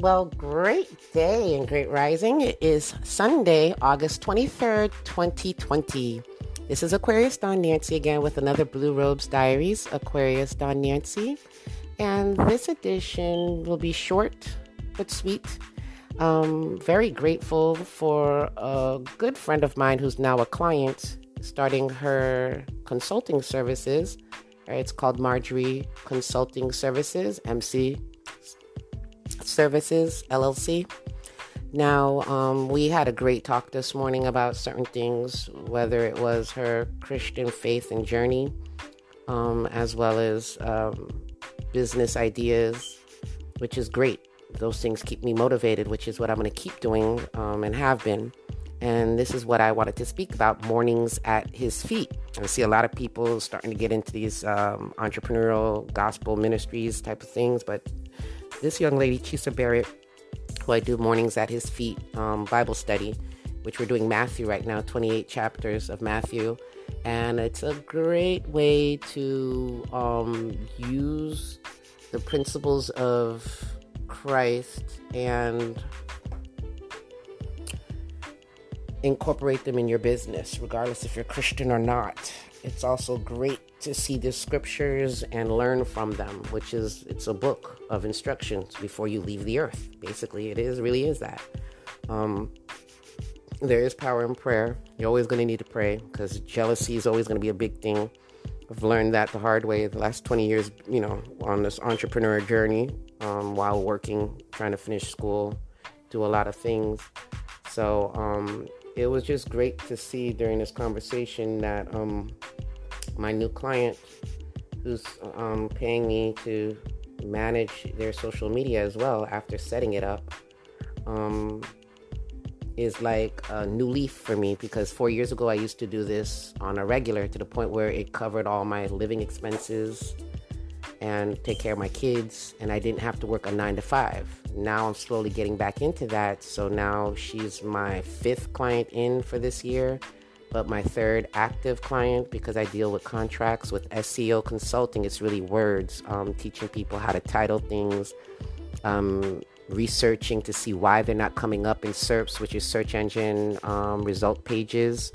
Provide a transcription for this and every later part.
Well, great day and great rising. It is Sunday, August 23rd, 2020. This is Aquarius Dawn Nancy again with another Blue Robes Diaries, Aquarius Dawn Nancy. And this edition will be short but sweet. Um, very grateful for a good friend of mine who's now a client starting her consulting services. It's called Marjory Consulting Services, MC Services LLC. Now, um, we had a great talk this morning about certain things, whether it was her Christian faith and journey, um, as well as um, business ideas, which is great. Those things keep me motivated, which is what I'm going to keep doing um, and have been. And this is what I wanted to speak about mornings at his feet. I see a lot of people starting to get into these um, entrepreneurial gospel ministries type of things, but this young lady, Chisa Barrett, who I do mornings at his feet um, Bible study, which we're doing Matthew right now, 28 chapters of Matthew. And it's a great way to um, use the principles of Christ and incorporate them in your business, regardless if you're Christian or not. It's also great to see the scriptures and learn from them, which is it's a book of instructions before you leave the earth. Basically, it is really is that. Um, there is power in prayer. You're always going to need to pray because jealousy is always going to be a big thing. I've learned that the hard way the last 20 years, you know, on this entrepreneur journey um, while working, trying to finish school, do a lot of things. So um, it was just great to see during this conversation that um, my new client, who's um, paying me to manage their social media as well after setting it up, um, is like a new leaf for me because four years ago I used to do this on a regular to the point where it covered all my living expenses and take care of my kids, and I didn't have to work a nine to five. Now I'm slowly getting back into that. So now she's my fifth client in for this year, but my third active client because I deal with contracts with SEO consulting. It's really words, um, teaching people how to title things, um, researching to see why they're not coming up in SERPs, which is search engine um, result pages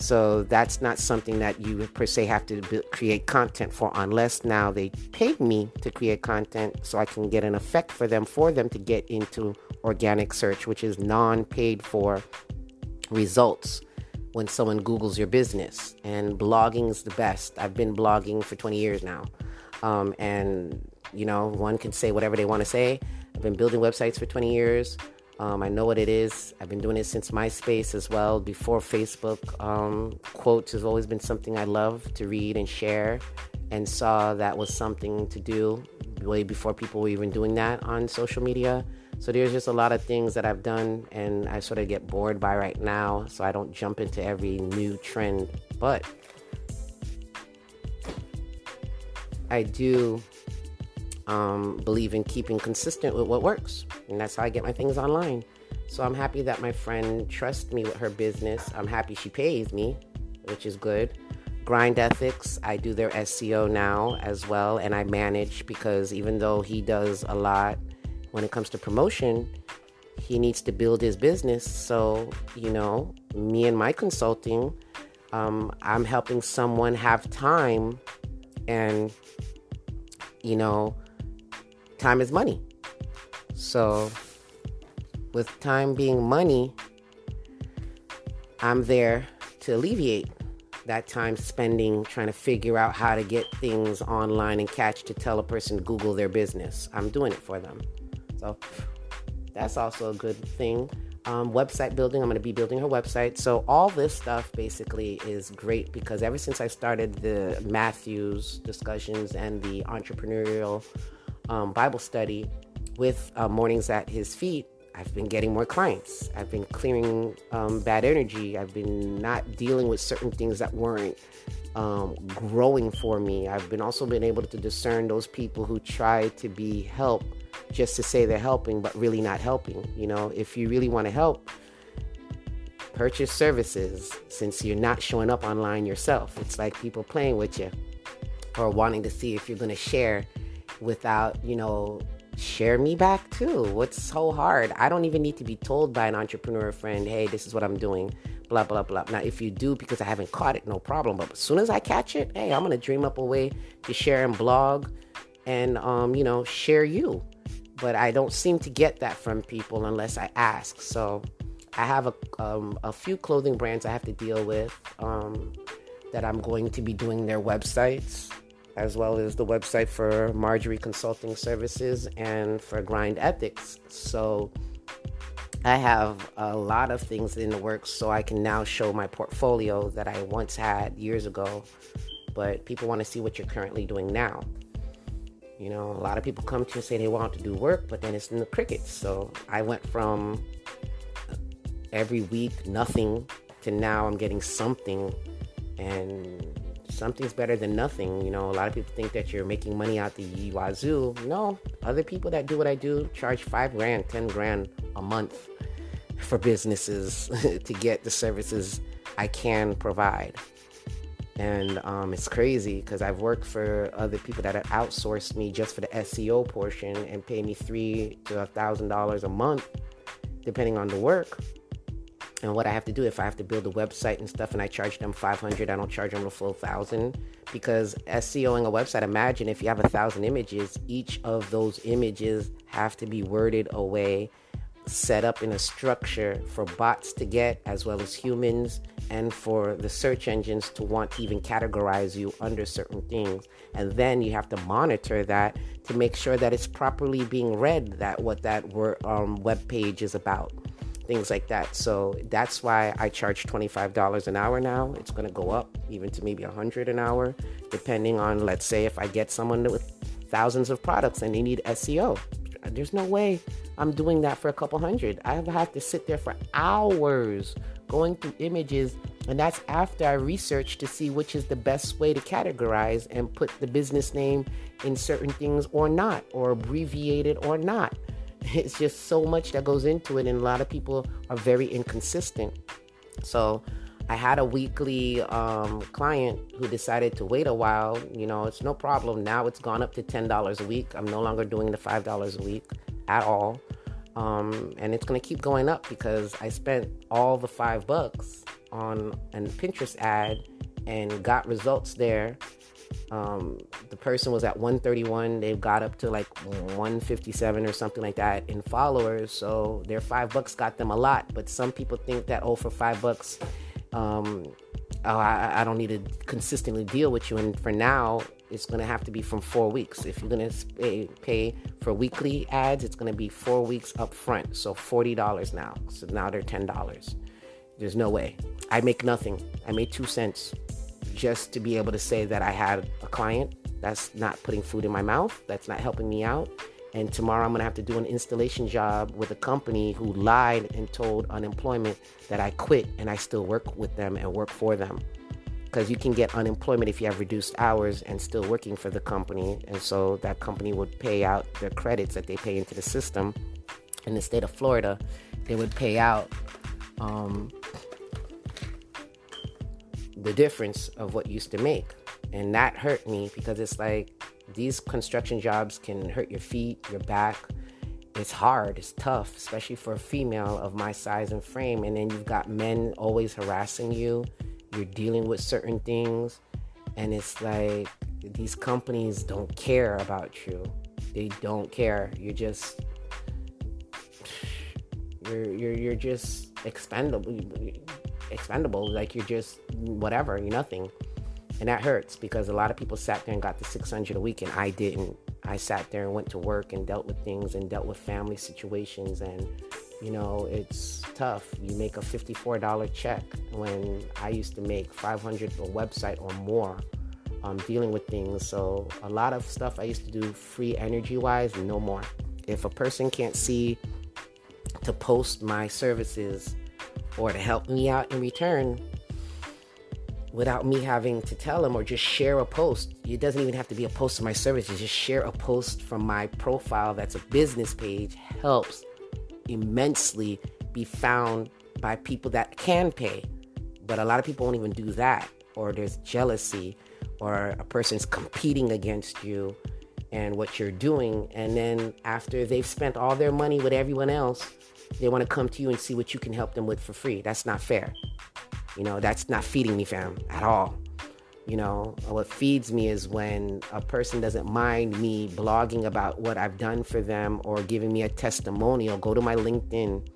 so that's not something that you per se have to create content for, unless now they pay me to create content so I can get an effect for them for them to get into organic search, which is non paid for results when someone Googles your business. And blogging is the best. I've been blogging for 20 years now. Um, and, you know, one can say whatever they want to say. I've been building websites for 20 years. Um, I know what it is. I've been doing it since MySpace as well, before Facebook. Um, quotes has always been something I love to read and share, and saw that was something to do way before people were even doing that on social media. So there's just a lot of things that I've done, and I sort of get bored by right now, so I don't jump into every new trend. But I do um, believe in keeping consistent with what works. And that's how I get my things online. So I'm happy that my friend trusts me with her business. I'm happy she pays me, which is good. Grind Ethics, I do their SEO now as well, and I manage because even though he does a lot when it comes to promotion, he needs to build his business. So, you know, me and my consulting, um, I'm helping someone have time and, you know, time is money. So, with time being money, I'm there to alleviate that time spending trying to figure out how to get things online and catch to tell a person Google their business. I'm doing it for them. So, that's also a good thing. Um, website building, I'm going to be building her website. So, all this stuff basically is great because ever since I started the Matthews discussions and the entrepreneurial um, Bible study with uh, Mornings at His Feet, I've been getting more clients. I've been clearing um, bad energy. I've been not dealing with certain things that weren't um, growing for me. I've been also been able to discern those people who try to be help just to say they're helping, but really not helping. You know, if you really want to help, purchase services since you're not showing up online yourself. It's like people playing with you or wanting to see if you're going to share without, you know, share me back too. What's so hard? I don't even need to be told by an entrepreneur friend, hey, this is what I'm doing, blah, blah, blah. Now, if you do because I haven't caught it, no problem. But as soon as I catch it, hey, I'm going to dream up a way to share and blog and, um, you know, share you. But I don't seem to get that from people unless I ask. So I have a, um, a few clothing brands I have to deal with um, that I'm going to be doing their websites as well as the website for Marjory Consulting Services and for Grind Ethics. So I have a lot of things in the works so I can now show my portfolio that I once had years ago. But people want to see what you're currently doing now. You know, a lot of people come to you and say they want to do work, but then it's in the crickets. So I went from every week nothing to now I'm getting something and something's better than nothing. You know, a lot of people think that you're making money out the wazoo. No, other people that do what I do charge five grand, ten grand a month for businesses to get the services I can provide. And um, it's crazy because I've worked for other people that have outsourced me just for the SEO portion and pay me three to a thousand dollars a month, depending on the work. And what I have to do if I have to build a website and stuff and I charge them 500 I don't charge them the full thousand. Because SEOing a website imagine if you have a thousand images each of those images have to be worded away set up in a structure for bots to get as well as humans and for the search engines to want to even categorize you under certain things and then you have to monitor that to make sure that it's properly being read that what that um, web page is about things like that. So that's why I charge $25 an hour now. It's going to go up even to maybe 100 an hour, depending on, let's say, if I get someone with thousands of products and they need SEO. There's no way I'm doing that for a couple hundred. I have to sit there for hours going through images, and that's after I research to see which is the best way to categorize and put the business name in certain things or not, or abbreviate it or not. It's just so much that goes into it, and a lot of people are very inconsistent. So, I had a weekly um, client who decided to wait a while. You know, it's no problem. Now it's gone up to $10 a week. I'm no longer doing the $5 a week at all. Um, and it's going to keep going up because I spent all the five bucks on a Pinterest ad and got results there um, the person was at 131. They've got up to like 157 or something like that in followers. So their five bucks got them a lot. But some people think that, oh, for five bucks, um, oh, I, I don't need to consistently deal with you. And for now, it's going to have to be from four weeks. If you're going to pay for weekly ads, it's going to be four weeks up front. So $40 now. So now they're $10. There's no way. I make nothing. I made two cents just to be able to say that I had a client that's not putting food in my mouth, that's not helping me out. And tomorrow I'm gonna have to do an installation job with a company who lied and told unemployment that I quit and I still work with them and work for them. Because you can get unemployment if you have reduced hours and still working for the company. And so that company would pay out their credits that they pay into the system. In the state of Florida, they would pay out um, the difference of what used to make. And that hurt me because it's like these construction jobs can hurt your feet, your back. It's hard, it's tough, especially for a female of my size and frame. And then you've got men always harassing you. You're dealing with certain things. And it's like these companies don't care about you. They don't care. You're just you're you're you're just expendable expendable. Like you're just whatever, you're nothing. And that hurts because a lot of people sat there and got the 600 a week and I didn't. I sat there and went to work and dealt with things and dealt with family situations and you know, it's tough. You make a $54 check when I used to make 500 a website or more um, dealing with things. So a lot of stuff I used to do free energy wise, no more. If a person can't see to post my services or to help me out in return without me having to tell them or just share a post. It doesn't even have to be a post of my services, just share a post from my profile that's a business page helps immensely be found by people that can pay. But a lot of people won't even do that, or there's jealousy, or a person's competing against you. and what you're doing. And then after they've spent all their money with everyone else, they want to come to you and see what you can help them with for free. That's not fair. You know, that's not feeding me, fam, at all. You know, what feeds me is when a person doesn't mind me blogging about what I've done for them or giving me a testimonial. Go to my LinkedIn,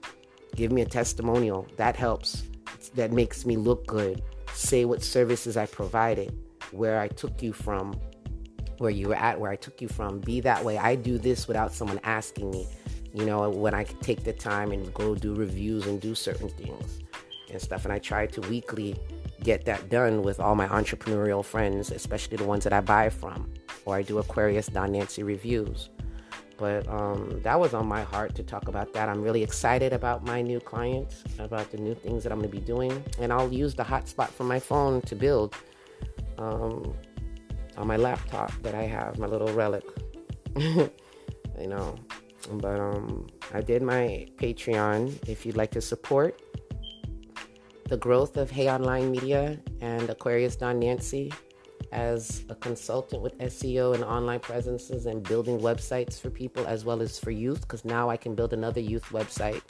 give me a testimonial. That helps. That makes me look good. Say what services I provided, where I took you from, where you were at, where I took you from. Be that way. I do this without someone asking me. You know, when I take the time and go do reviews and do certain things and stuff. And I try to weekly get that done with all my entrepreneurial friends, especially the ones that I buy from, or I do Aquarius Dawn Nancy reviews. But um, that was on my heart to talk about that. I'm really excited about my new clients, about the new things that I'm going to be doing, and I'll use the hotspot from my phone to build. Um, on my laptop that I have, my little relic. you know, but um, I did my Patreon. If you'd like to support the growth of Hay Online Media and Aquarius Dawn Nancy as a consultant with SEO and online presences and building websites for people as well as for youth, because now I can build another youth website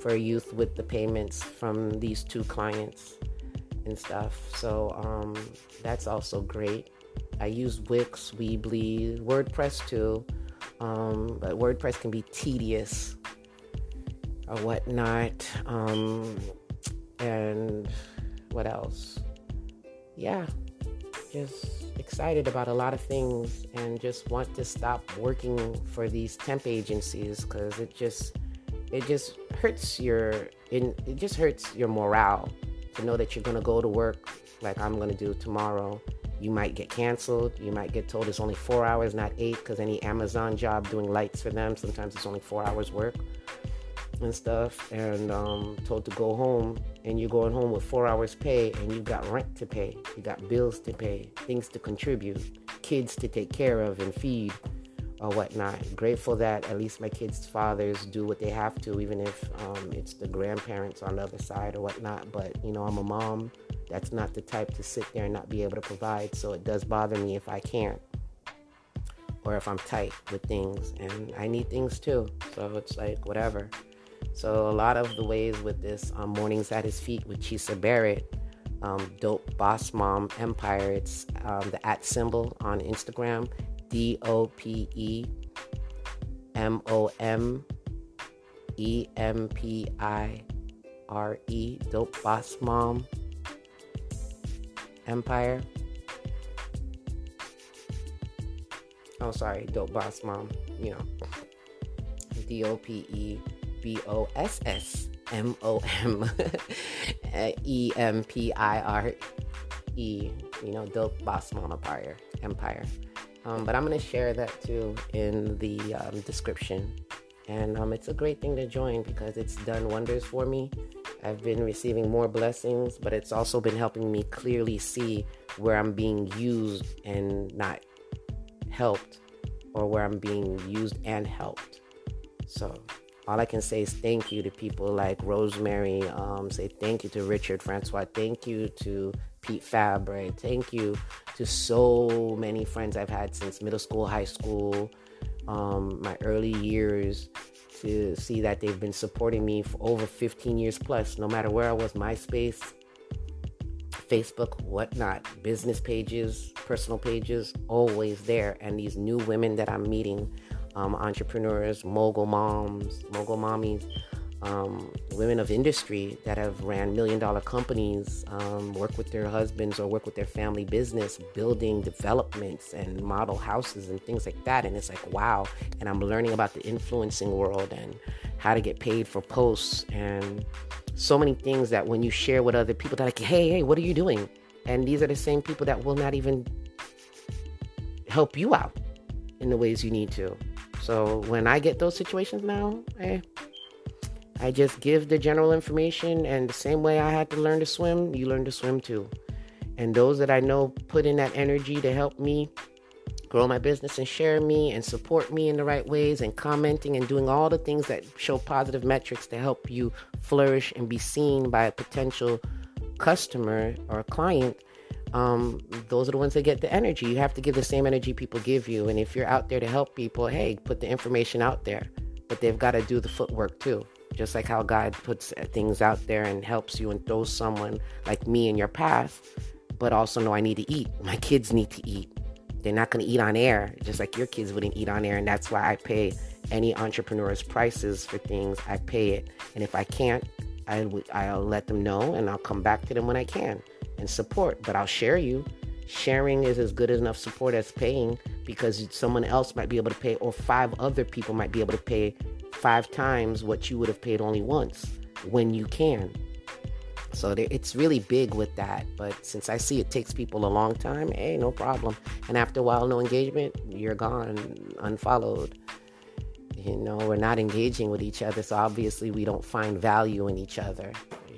for youth with the payments from these two clients and stuff. So um, that's also great. I use Wix, Weebly, WordPress too. Um, but WordPress can be tedious or whatnot. Um, and what else? Yeah, just excited about a lot of things and just want to stop working for these temp agencies because it just it just hurts your in it just hurts your morale to know that you're gonna go to work like I'm gonna do tomorrow you might get canceled. You might get told it's only four hours, not eight, because any Amazon job doing lights for them, sometimes it's only four hours work and stuff. And um, told to go home, and you're going home with four hours pay, and you've got rent to pay, you got bills to pay, things to contribute, kids to take care of and feed or whatnot. Grateful that at least my kids' fathers do what they have to, even if um, it's the grandparents on the other side or whatnot. But you know, I'm a mom that's not the type to sit there and not be able to provide. So it does bother me if I can't or if I'm tight with things. And I need things too. So it's like whatever. So a lot of the ways with this um, Mornings at His Feet with Chisa Barrett, um, Dope Boss Mom Empire, it's um, the at symbol on Instagram, D O P E M O M E M P I R E, Dope Boss Mom Empire. Oh, sorry, Dope Boss Mom. You know, D O P E B O S S M O M E M P I R E. You know, Dope Boss Mom Empire. Empire. Um, but I'm gonna share that too in the um, description, and um, it's a great thing to join because it's done wonders for me. I've been receiving more blessings, but it's also been helping me clearly see where I'm being used and not helped, or where I'm being used and helped. So, all I can say is thank you to people like Rosemary. Um, say thank you to Richard Francois. Thank you to Pete Fabre. Thank you to so many friends I've had since middle school, high school, um, my early years to see that they've been supporting me for over 15 years plus, no matter where I was, MySpace, Facebook, whatnot, business pages, personal pages, always there. And these new women that I'm meeting, um, entrepreneurs, mogul moms, mogul mommies, um, women of industry that have ran million dollar companies, um, work with their husbands or work with their family business, building developments and model houses and things like that. And it's like, wow. And I'm learning about the influencing world and how to get paid for posts and so many things that when you share with other people, they're like, hey, hey, what are you doing? And these are the same people that will not even help you out in the ways you need to. So when I get those situations now, hey, I just give the general information, and the same way I had to learn to swim, you learn to swim too. And those that I know put in that energy to help me grow my business and share me and support me in the right ways and commenting and doing all the things that show positive metrics to help you flourish and be seen by a potential customer or client um, those are the ones that get the energy. You have to give the same energy people give you. And if you're out there to help people, hey, put the information out there. But they've got to do the footwork too. Just like how God puts things out there and helps you and throws someone like me in your path, but also know I need to eat. My kids need to eat. They're not going to eat on air, just like your kids wouldn't eat on air. And that's why I pay any entrepreneur's prices for things. I pay it. And if I can't, I'll let them know and I'll come back to them when I can and support. But I'll share you. Sharing is as good enough support as paying because someone else might be able to pay, or five other people might be able to pay five times what you would have paid only once when you can. So it's really big with that. But since I see it takes people a long time, hey, no problem. And after a while, no engagement, you're gone, unfollowed. You know, we're not engaging with each other, so obviously we don't find value in each other.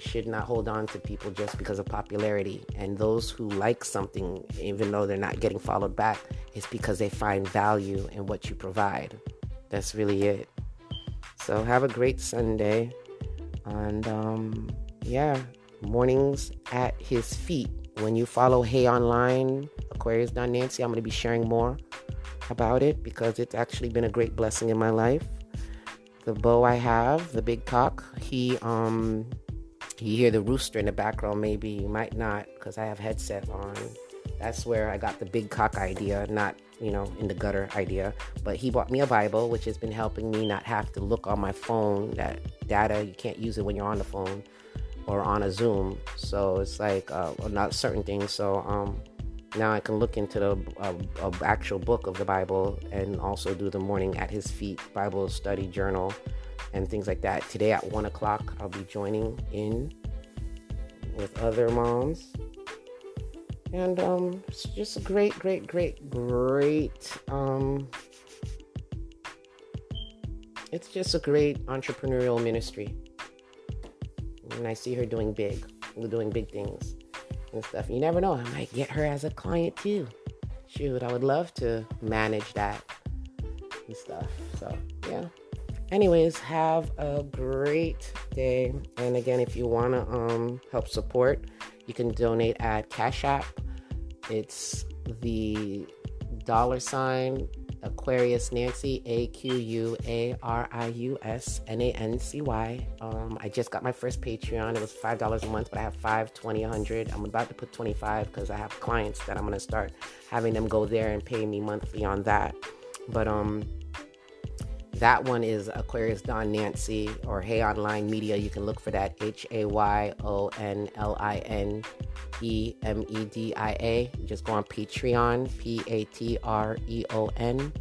Should not hold on to people just because of popularity. And those who like something, even though they're not getting followed back, is because they find value in what you provide. That's really it. So have a great Sunday. And um, yeah, mornings at his feet. When you follow Hay Online, Aquarius Dawn Nancy, I'm going to be sharing more about it because it's actually been a great blessing in my life. The bow I have, the big cock, he um you hear the rooster in the background maybe you might not because I have headset on. That's where I got the big cock idea, not you know, in the gutter idea. But he bought me a Bible, which has been helping me not have to look on my phone. That data, you can't use it when you're on the phone or on a Zoom. So it's like, uh, not certain things. So um, now I can look into the uh, actual book of the Bible and also do the morning at his feet Bible study journal and things like that. Today at one o'clock, I'll be joining in with other moms. And um, it's just a great, great, great, great. Um, it's just a great entrepreneurial ministry. And I see her doing big, doing big things and stuff. You never know, I might get her as a client too. Shoot, I would love to manage that and stuff. So. Anyways, have a great day. And again, if you want to um, help support, you can donate at Cash App. It's the dollar sign Aquarius Nancy, A Q U A R I U S N A N C Y. Um, I just got my first Patreon. It was $5 a month, but I have 5, 20, 100. I'm about to put 25 because I have clients that I'm going to start having them go there and pay me monthly on that. But um, that one is Aquarius Dawn Nancy or Hay Online Media. You can look for that H A Y O N L I N E M E D I A. Just go on Patreon, P A T R E O N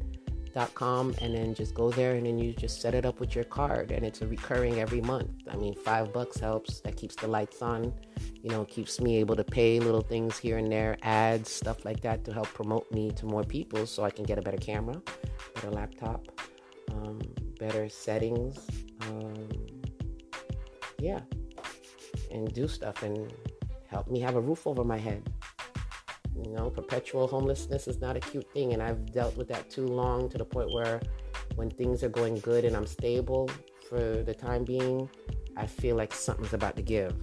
dot com and then just go there and then you just set it up with your card and it's a recurring every month i mean five bucks helps that keeps the lights on you know keeps me able to pay little things here and there ads stuff like that to help promote me to more people so i can get a better camera better laptop um, better settings. Um, yeah, and do stuff and help me have a roof over my head. You know, perpetual homelessness is not a cute thing, and I've dealt with that too long to the point where when things are going good and I'm stable for the time being, I feel like something's about to give.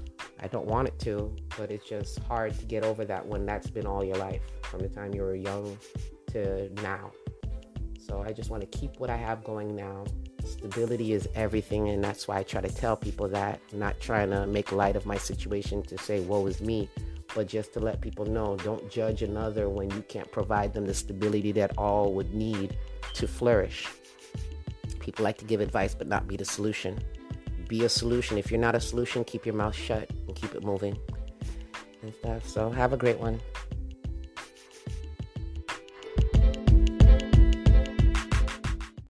I don't want it to, but it's just hard to get over that when that's been all your life from the time you were young to now. So I just want to keep what I have going now. Stability is everything, and that's why I try to tell people that, not trying to make light of my situation to say, woe is me, but just to let people know don't judge another when you can't provide them the stability that all would need to flourish. People like to give advice, but not be the solution. Be a solution. If you're not a solution, keep your mouth shut and keep it moving and stuff. So have a great one.